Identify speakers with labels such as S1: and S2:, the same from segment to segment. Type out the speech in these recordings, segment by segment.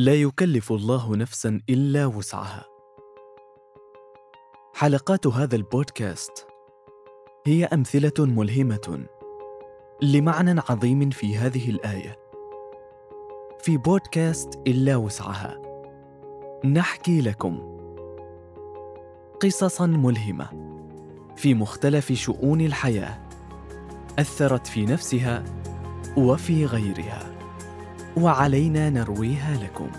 S1: لا يكلف الله نفسا إلا وسعها. حلقات هذا البودكاست هي أمثلة ملهمة لمعنى عظيم في هذه الآية. في بودكاست إلا وسعها نحكي لكم قصصا ملهمة في مختلف شؤون الحياة أثرت في نفسها وفي غيرها. وعلينا نرويها لكم.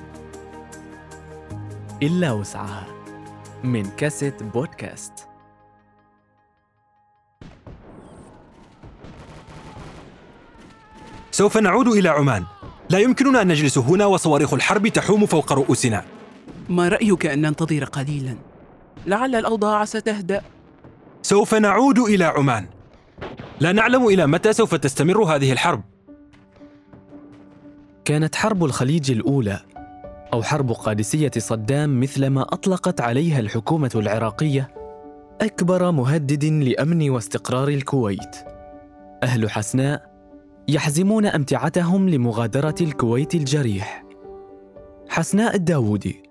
S1: إلا وسعها. من كاسيت بودكاست.
S2: سوف نعود إلى عمان. لا يمكننا أن نجلس هنا وصواريخ الحرب تحوم فوق رؤوسنا.
S3: ما رأيك أن ننتظر قليلا؟ لعل الأوضاع ستهدأ.
S2: سوف نعود إلى عمان. لا نعلم إلى متى سوف تستمر هذه الحرب.
S1: كانت حرب الخليج الأولى أو حرب قادسية صدام مثل ما أطلقت عليها الحكومة العراقية أكبر مهدد لأمن واستقرار الكويت. أهل حسناء يحزمون أمتعتهم لمغادرة الكويت الجريح. حسناء الداوودي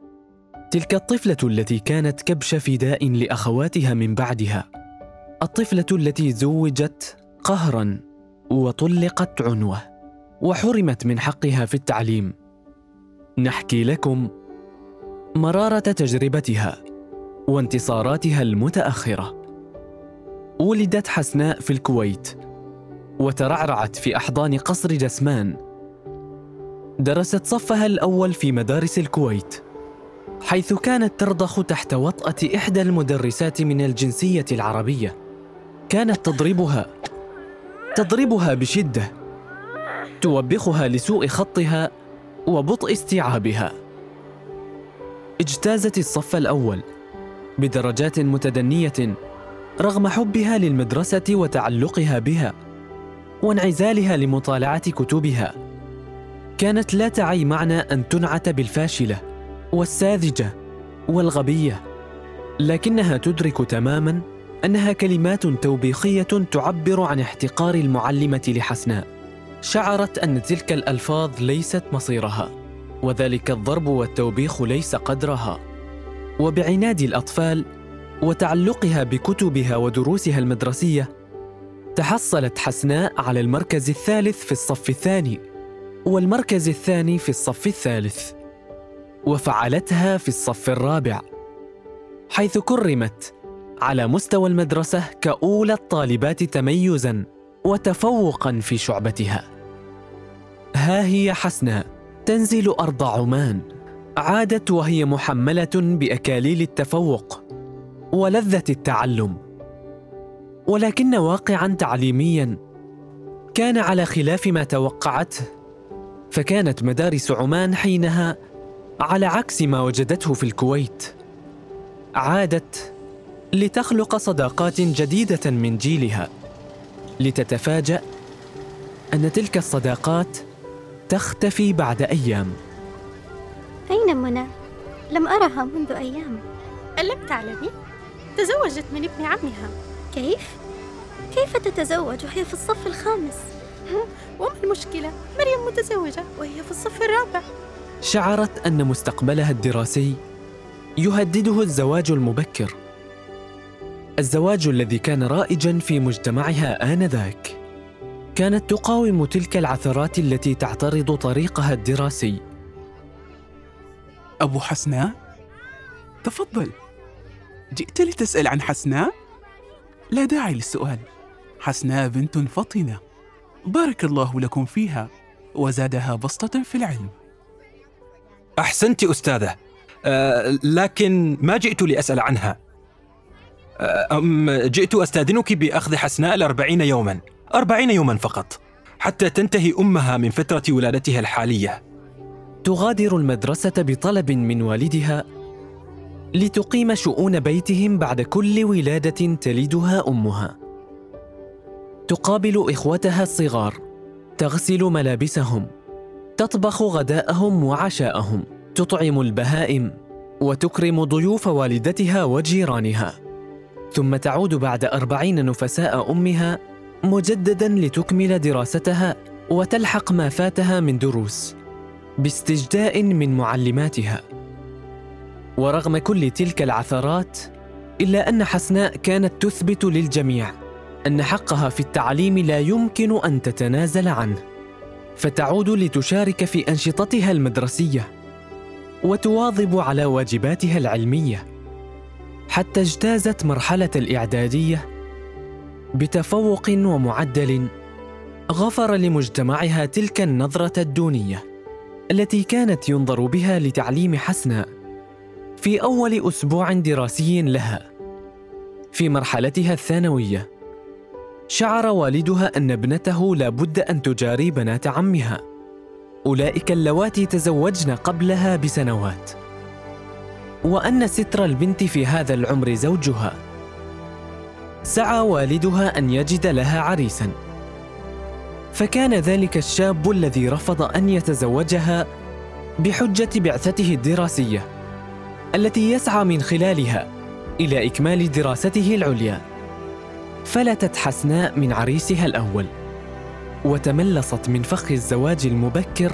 S1: تلك الطفلة التي كانت كبش فداء لأخواتها من بعدها. الطفلة التي زوجت قهرا وطلقت عنوة. وحرمت من حقها في التعليم. نحكي لكم مرارة تجربتها وانتصاراتها المتأخرة. ولدت حسناء في الكويت وترعرعت في أحضان قصر جسمان. درست صفها الأول في مدارس الكويت حيث كانت ترضخ تحت وطأة إحدى المدرسات من الجنسية العربية. كانت تضربها تضربها بشدة. توبخها لسوء خطها وبطء استيعابها. اجتازت الصف الأول بدرجات متدنية رغم حبها للمدرسة وتعلقها بها وانعزالها لمطالعة كتبها. كانت لا تعي معنى أن تنعت بالفاشلة والساذجة والغبية لكنها تدرك تماما أنها كلمات توبيخية تعبر عن احتقار المعلمة لحسناء. شعرت أن تلك الألفاظ ليست مصيرها وذلك الضرب والتوبيخ ليس قدرها. وبعناد الأطفال وتعلقها بكتبها ودروسها المدرسية تحصلت حسناء على المركز الثالث في الصف الثاني والمركز الثاني في الصف الثالث وفعلتها في الصف الرابع حيث كرمت على مستوى المدرسة كأولى الطالبات تميزا وتفوقا في شعبتها. ها هي حسناء تنزل أرض عمان. عادت وهي محملة بأكاليل التفوق ولذة التعلم. ولكن واقعا تعليميا كان على خلاف ما توقعته فكانت مدارس عمان حينها على عكس ما وجدته في الكويت. عادت لتخلق صداقات جديدة من جيلها لتتفاجأ أن تلك الصداقات تختفي بعد أيام
S4: أين منى؟ لم أرها منذ أيام
S5: ألم تعلمي؟ تزوجت من ابن عمها
S4: كيف؟ كيف تتزوج وهي في الصف الخامس؟
S5: وما المشكلة؟ مريم متزوجة وهي في الصف الرابع
S1: شعرت أن مستقبلها الدراسي يهدده الزواج المبكر الزواج الذي كان رائجا في مجتمعها آنذاك كانت تقاوم تلك العثرات التي تعترض طريقها الدراسي.
S3: أبو حسناء؟ تفضل. جئت لتسأل عن حسناء؟ لا داعي للسؤال. حسناء بنت فطنة بارك الله لكم فيها وزادها بسطة في العلم.
S2: أحسنت أستاذة. أه لكن ما جئت لأسأل عنها. أم جئت أستاذنك بأخذ حسناء الأربعين يوما. أربعين يوما فقط حتى تنتهي أمها من فترة ولادتها الحالية.
S1: تغادر المدرسة بطلب من والدها لتقيم شؤون بيتهم بعد كل ولادة تلدها أمها. تقابل إخوتها الصغار تغسل ملابسهم تطبخ غداءهم وعشاءهم تطعم البهائم وتكرم ضيوف والدتها وجيرانها. ثم تعود بعد أربعين نفساء أمها مجددا لتكمل دراستها وتلحق ما فاتها من دروس باستجداء من معلماتها. ورغم كل تلك العثرات إلا أن حسناء كانت تثبت للجميع أن حقها في التعليم لا يمكن أن تتنازل عنه فتعود لتشارك في أنشطتها المدرسية وتواظب على واجباتها العلمية. حتى اجتازت مرحلة الإعدادية بتفوق ومعدل غفر لمجتمعها تلك النظرة الدونية التي كانت ينظر بها لتعليم حسناء في أول أسبوع دراسي لها. في مرحلتها الثانوية شعر والدها أن ابنته لابد أن تجاري بنات عمها. أولئك اللواتي تزوجن قبلها بسنوات. وأن ستر البنت في هذا العمر زوجها. سعى والدها أن يجد لها عريسا. فكان ذلك الشاب الذي رفض أن يتزوجها بحجة بعثته الدراسية التي يسعى من خلالها إلى إكمال دراسته العليا. فلتت حسناء من عريسها الأول وتملصت من فخ الزواج المبكر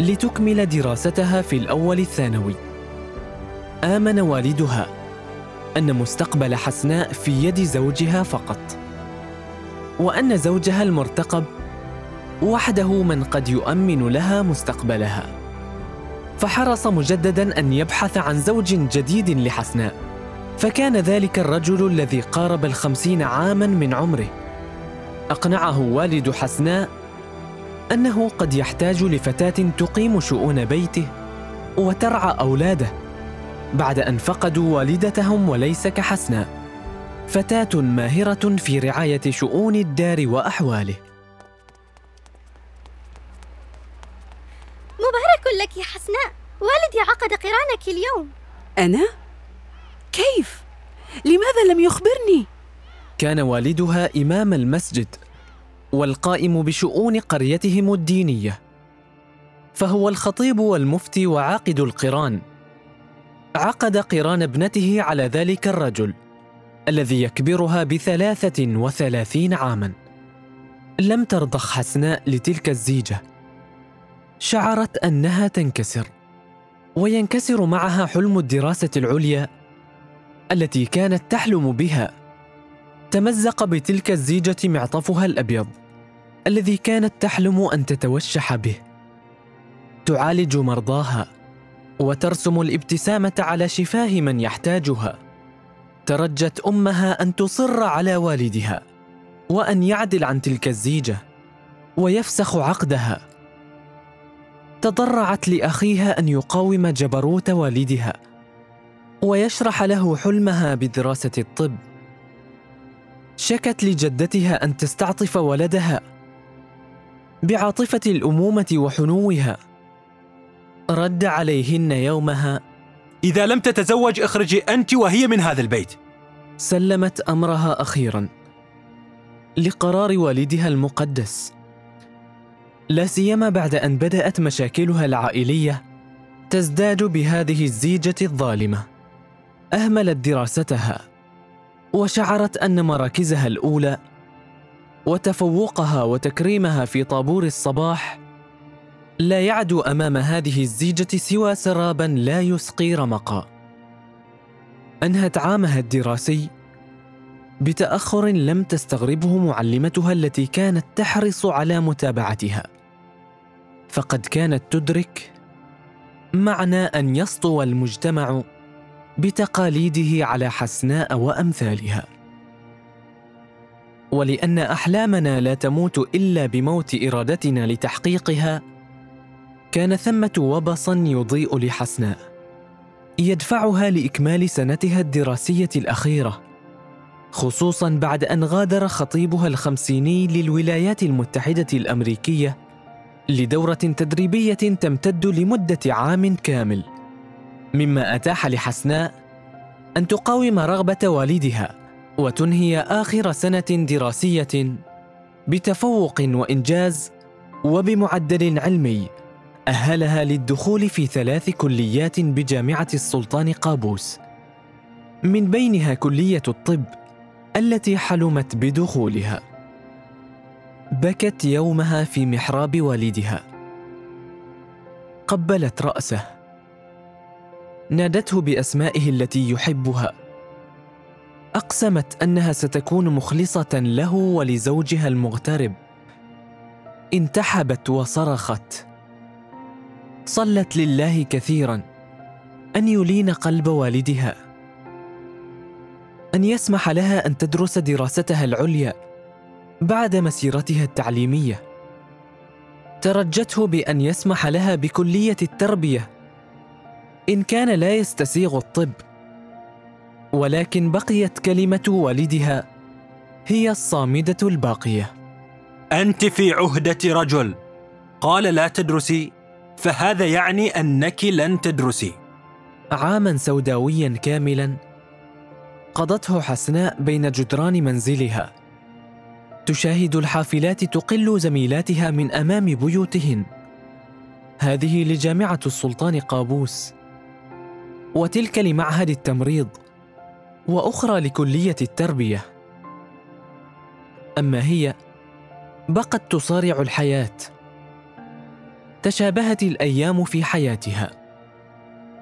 S1: لتكمل دراستها في الأول الثانوي. آمن والدها أن مستقبل حسناء في يد زوجها فقط وأن زوجها المرتقب وحده من قد يؤمن لها مستقبلها. فحرص مجددا أن يبحث عن زوج جديد لحسناء فكان ذلك الرجل الذي قارب الخمسين عاما من عمره. أقنعه والد حسناء أنه قد يحتاج لفتاة تقيم شؤون بيته وترعى أولاده. بعد أن فقدوا والدتهم وليس كحسناء فتاة ماهرة في رعاية شؤون الدار وأحواله
S4: مبارك لك يا حسناء والدي عقد قرانك اليوم
S5: أنا؟ كيف؟ لماذا لم يخبرني؟
S1: كان والدها إمام المسجد والقائم بشؤون قريتهم الدينية فهو الخطيب والمفتي وعاقد القرآن عقد قران ابنته على ذلك الرجل الذي يكبرها بثلاثة وثلاثين عاما. لم ترضخ حسناء لتلك الزيجة. شعرت أنها تنكسر وينكسر معها حلم الدراسة العليا التي كانت تحلم بها. تمزق بتلك الزيجة معطفها الأبيض الذي كانت تحلم أن تتوشح به. تعالج مرضاها. وترسم الابتسامة على شفاه من يحتاجها. ترجت أمها أن تصر على والدها وأن يعدل عن تلك الزيجة ويفسخ عقدها. تضرعت لأخيها أن يقاوم جبروت والدها ويشرح له حلمها بدراسة الطب. شكت لجدتها أن تستعطف ولدها بعاطفة الأمومة وحنوها. رد عليهن يومها
S2: إذا لم تتزوج اخرجي أنت وهي من هذا البيت.
S1: سلمت أمرها أخيرا لقرار والدها المقدس. لا سيما بعد أن بدأت مشاكلها العائلية تزداد بهذه الزيجة الظالمة. أهملت دراستها وشعرت أن مراكزها الأولى وتفوقها وتكريمها في طابور الصباح لا يعدو أمام هذه الزيجة سوى سرابا لا يسقي رمقا. أنهت عامها الدراسي بتأخر لم تستغربه معلمتها التي كانت تحرص على متابعتها. فقد كانت تدرك معنى أن يسطو المجتمع بتقاليده على حسناء وأمثالها. ولأن أحلامنا لا تموت إلا بموت إرادتنا لتحقيقها كان ثمة وبصا يضيء لحسناء يدفعها لإكمال سنتها الدراسية الأخيرة خصوصا بعد أن غادر خطيبها الخمسيني للولايات المتحدة الأمريكية لدورة تدريبية تمتد لمدة عام كامل مما أتاح لحسناء أن تقاوم رغبة والدها وتنهي آخر سنة دراسية بتفوق وإنجاز وبمعدل علمي. أهلها للدخول في ثلاث كليات بجامعة السلطان قابوس. من بينها كلية الطب التي حلمت بدخولها. بكت يومها في محراب والدها. قبلت رأسه. نادته بأسمائه التي يحبها. أقسمت أنها ستكون مخلصة له ولزوجها المغترب. انتحبت وصرخت. صلت لله كثيرا أن يلين قلب والدها أن يسمح لها أن تدرس دراستها العليا بعد مسيرتها التعليمية. ترجته بأن يسمح لها بكلية التربية إن كان لا يستسيغ الطب ولكن بقيت كلمة والدها هي الصامدة الباقية.
S2: أنت في عهدة رجل. قال لا تدرسي فهذا يعني أنك لن تدرسي.
S1: عاما سوداويا كاملا قضته حسناء بين جدران منزلها. تشاهد الحافلات تقل زميلاتها من أمام بيوتهن. هذه لجامعة السلطان قابوس. وتلك لمعهد التمريض وأخرى لكلية التربية. أما هي بقت تصارع الحياة. تشابهت الأيام في حياتها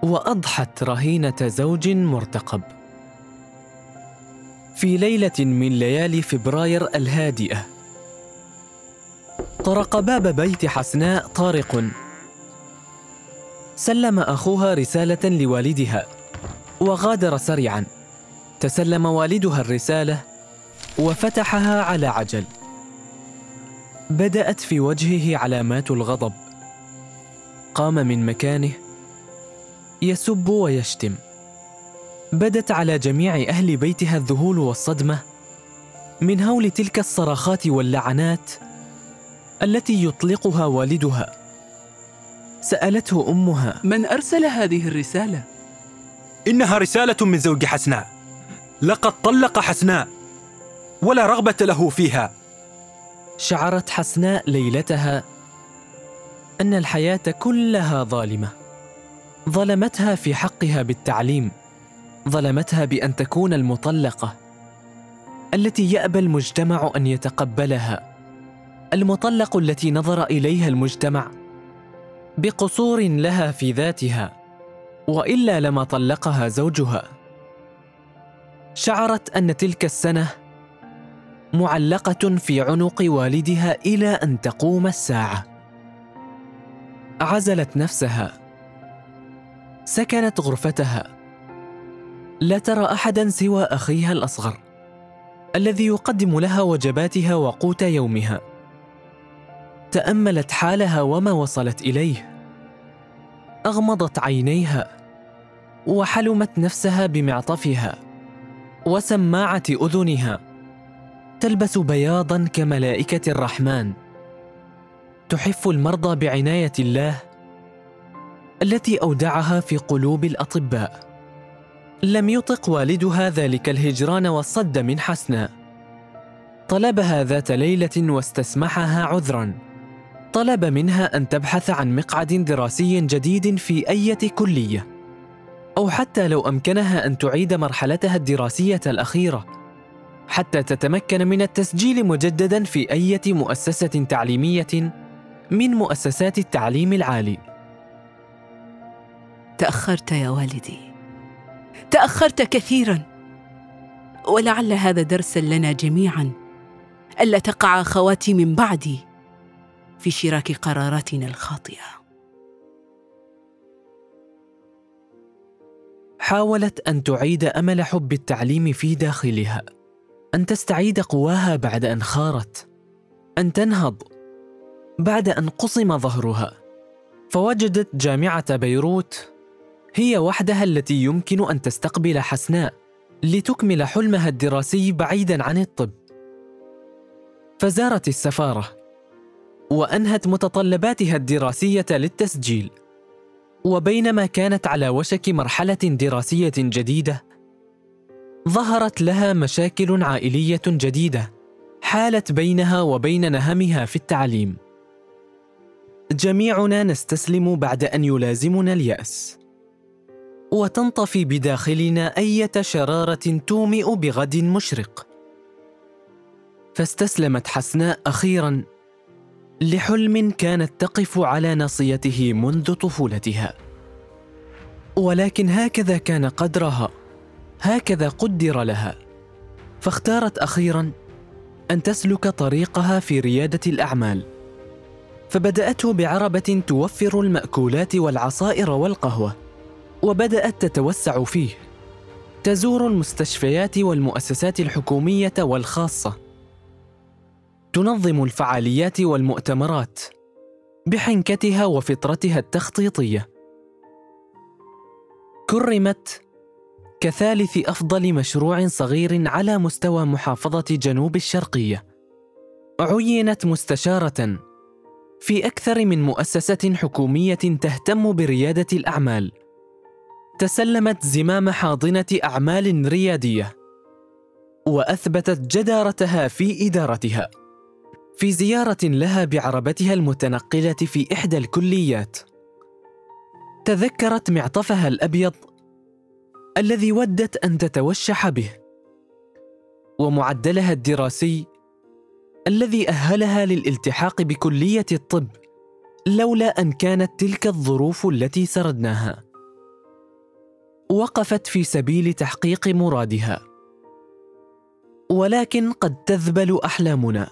S1: وأضحت رهينة زوج مرتقب. في ليلة من ليالي فبراير الهادئة طرق باب بيت حسناء طارق. سلم أخوها رسالة لوالدها وغادر سريعا. تسلم والدها الرسالة وفتحها على عجل. بدأت في وجهه علامات الغضب. قام من مكانه يسب ويشتم. بدت على جميع أهل بيتها الذهول والصدمة من هول تلك الصراخات واللعنات التي يطلقها والدها. سألته أمها
S3: من أرسل هذه الرسالة؟
S2: إنها رسالة من زوج حسناء. لقد طلق حسناء ولا رغبة له فيها.
S1: شعرت حسناء ليلتها أن الحياة كلها ظالمة. ظلمتها في حقها بالتعليم. ظلمتها بأن تكون المطلقة. التي يأبى المجتمع أن يتقبلها. المطلق التي نظر إليها المجتمع. بقصور لها في ذاتها. وإلا لما طلقها زوجها. شعرت أن تلك السنة معلقة في عنق والدها إلى أن تقوم الساعة. عزلت نفسها. سكنت غرفتها. لا ترى أحدا سوى أخيها الأصغر الذي يقدم لها وجباتها وقوت يومها. تأملت حالها وما وصلت إليه. أغمضت عينيها وحلمت نفسها بمعطفها وسماعة أذنها. تلبس بياضا كملائكة الرحمن. تحف المرضى بعناية الله التي أودعها في قلوب الأطباء. لم يطق والدها ذلك الهجران والصد من حسناء طلبها ذات ليلة واستسمحها عذرا. طلب منها أن تبحث عن مقعد دراسي جديد في أية كلية. أو حتى لو أمكنها أن تعيد مرحلتها الدراسية الأخيرة. حتى تتمكن من التسجيل مجددا في أية مؤسسة تعليمية من مؤسسات التعليم العالي.
S6: تأخرت يا والدي. تأخرت كثيرا. ولعل هذا درسا لنا جميعا. ألا تقع خواتي من بعدي في شراك قراراتنا الخاطئة.
S1: حاولت أن تعيد أمل حب التعليم في داخلها. أن تستعيد قواها بعد أن خارت. أن تنهض. بعد أن قصم ظهرها. فوجدت جامعة بيروت هي وحدها التي يمكن أن تستقبل حسناء لتكمل حلمها الدراسي بعيدا عن الطب. فزارت السفارة وأنهت متطلباتها الدراسية للتسجيل. وبينما كانت على وشك مرحلة دراسية جديدة ظهرت لها مشاكل عائلية جديدة حالت بينها وبين نهمها في التعليم. جميعنا نستسلم بعد أن يلازمنا اليأس. وتنطفي بداخلنا أية شرارة تومئ بغد مشرق. فاستسلمت حسناء أخيرا. لحلم كانت تقف على ناصيته منذ طفولتها. ولكن هكذا كان قدرها. هكذا قدر لها. فاختارت أخيرا أن تسلك طريقها في ريادة الأعمال. فبدأته بعربة توفر المأكولات والعصائر والقهوة وبدأت تتوسع فيه. تزور المستشفيات والمؤسسات الحكومية والخاصة. تنظم الفعاليات والمؤتمرات بحنكتها وفطرتها التخطيطية. كرمت كثالث أفضل مشروع صغير على مستوى محافظة جنوب الشرقية. عينت مستشارة في أكثر من مؤسسة حكومية تهتم بريادة الأعمال. تسلمت زمام حاضنة أعمال ريادية. وأثبتت جدارتها في إدارتها. في زيارة لها بعربتها المتنقلة في إحدى الكليات. تذكرت معطفها الأبيض الذي ودت أن تتوشح به. ومعدلها الدراسي الذي أهلها للالتحاق بكلية الطب لولا أن كانت تلك الظروف التي سردناها. وقفت في سبيل تحقيق مرادها. ولكن قد تذبل أحلامنا.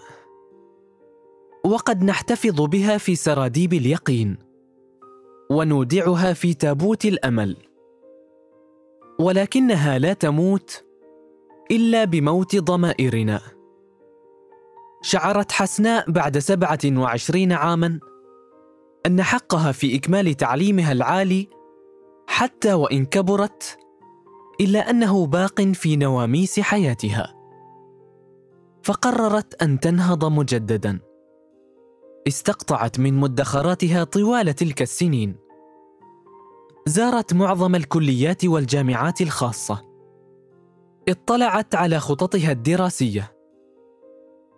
S1: وقد نحتفظ بها في سراديب اليقين. ونودعها في تابوت الأمل. ولكنها لا تموت إلا بموت ضمائرنا. شعرت حسناء بعد سبعة وعشرين عاما أن حقها في إكمال تعليمها العالي حتى وإن كبرت إلا أنه باق في نواميس حياتها. فقررت أن تنهض مجددا. استقطعت من مدخراتها طوال تلك السنين. زارت معظم الكليات والجامعات الخاصة. اطلعت على خططها الدراسية.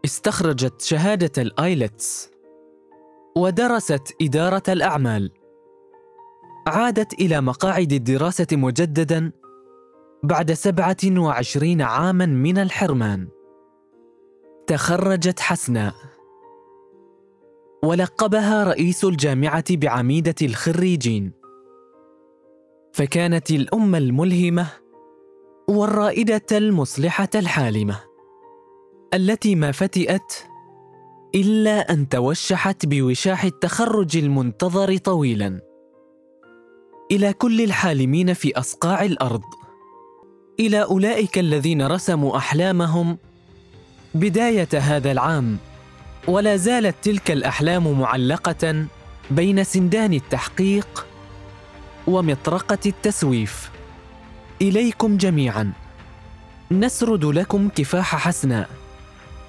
S1: استخرجت شهادة الآيلتس ودرست إدارة الأعمال. عادت إلى مقاعد الدراسة مجددا بعد سبعة وعشرين عاما من الحرمان. تخرجت حسناء. ولقبها رئيس الجامعة بعميدة الخريجين. فكانت الأمة الملهمة والرائدة المصلحة الحالمة. التي ما فتئت إلا أن توشحت بوشاح التخرج المنتظر طويلا. إلى كل الحالمين في أصقاع الأرض. إلى أولئك الذين رسموا أحلامهم بداية هذا العام. ولا زالت تلك الأحلام معلقة بين سندان التحقيق ومطرقة التسويف. إليكم جميعا. نسرد لكم كفاح حسناء.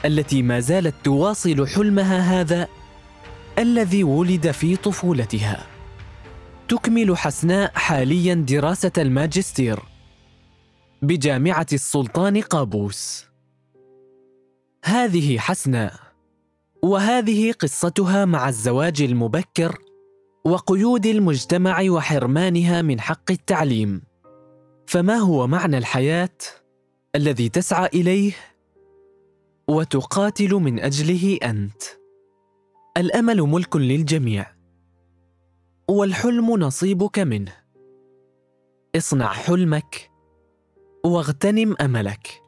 S1: التي ما زالت تواصل حلمها هذا الذي ولد في طفولتها. تكمل حسناء حاليا دراسة الماجستير بجامعة السلطان قابوس. هذه حسناء وهذه قصتها مع الزواج المبكر وقيود المجتمع وحرمانها من حق التعليم. فما هو معنى الحياة الذي تسعى إليه؟ وتقاتل من أجله أنت. الأمل ملك للجميع والحلم نصيبك منه. اصنع حلمك واغتنم أملك.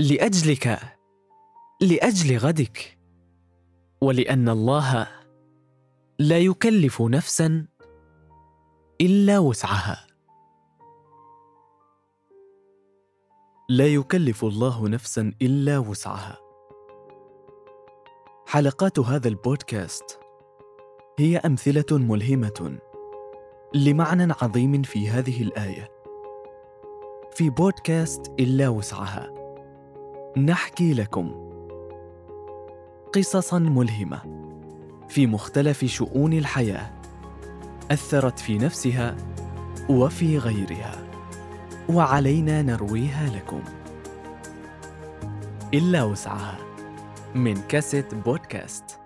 S1: لأجلك لأجل غدك. ولأن الله لا يكلف نفسا إلا وسعها. لا يكلف الله نفسا إلا وسعها. حلقات هذا البودكاست هي أمثلة ملهمة لمعنى عظيم في هذه الآية. في بودكاست إلا وسعها نحكي لكم قصصا ملهمة في مختلف شؤون الحياة أثرت في نفسها وفي غيرها. وعلينا نرويها لكم. إلا وسعها. من كاسيت بودكاست.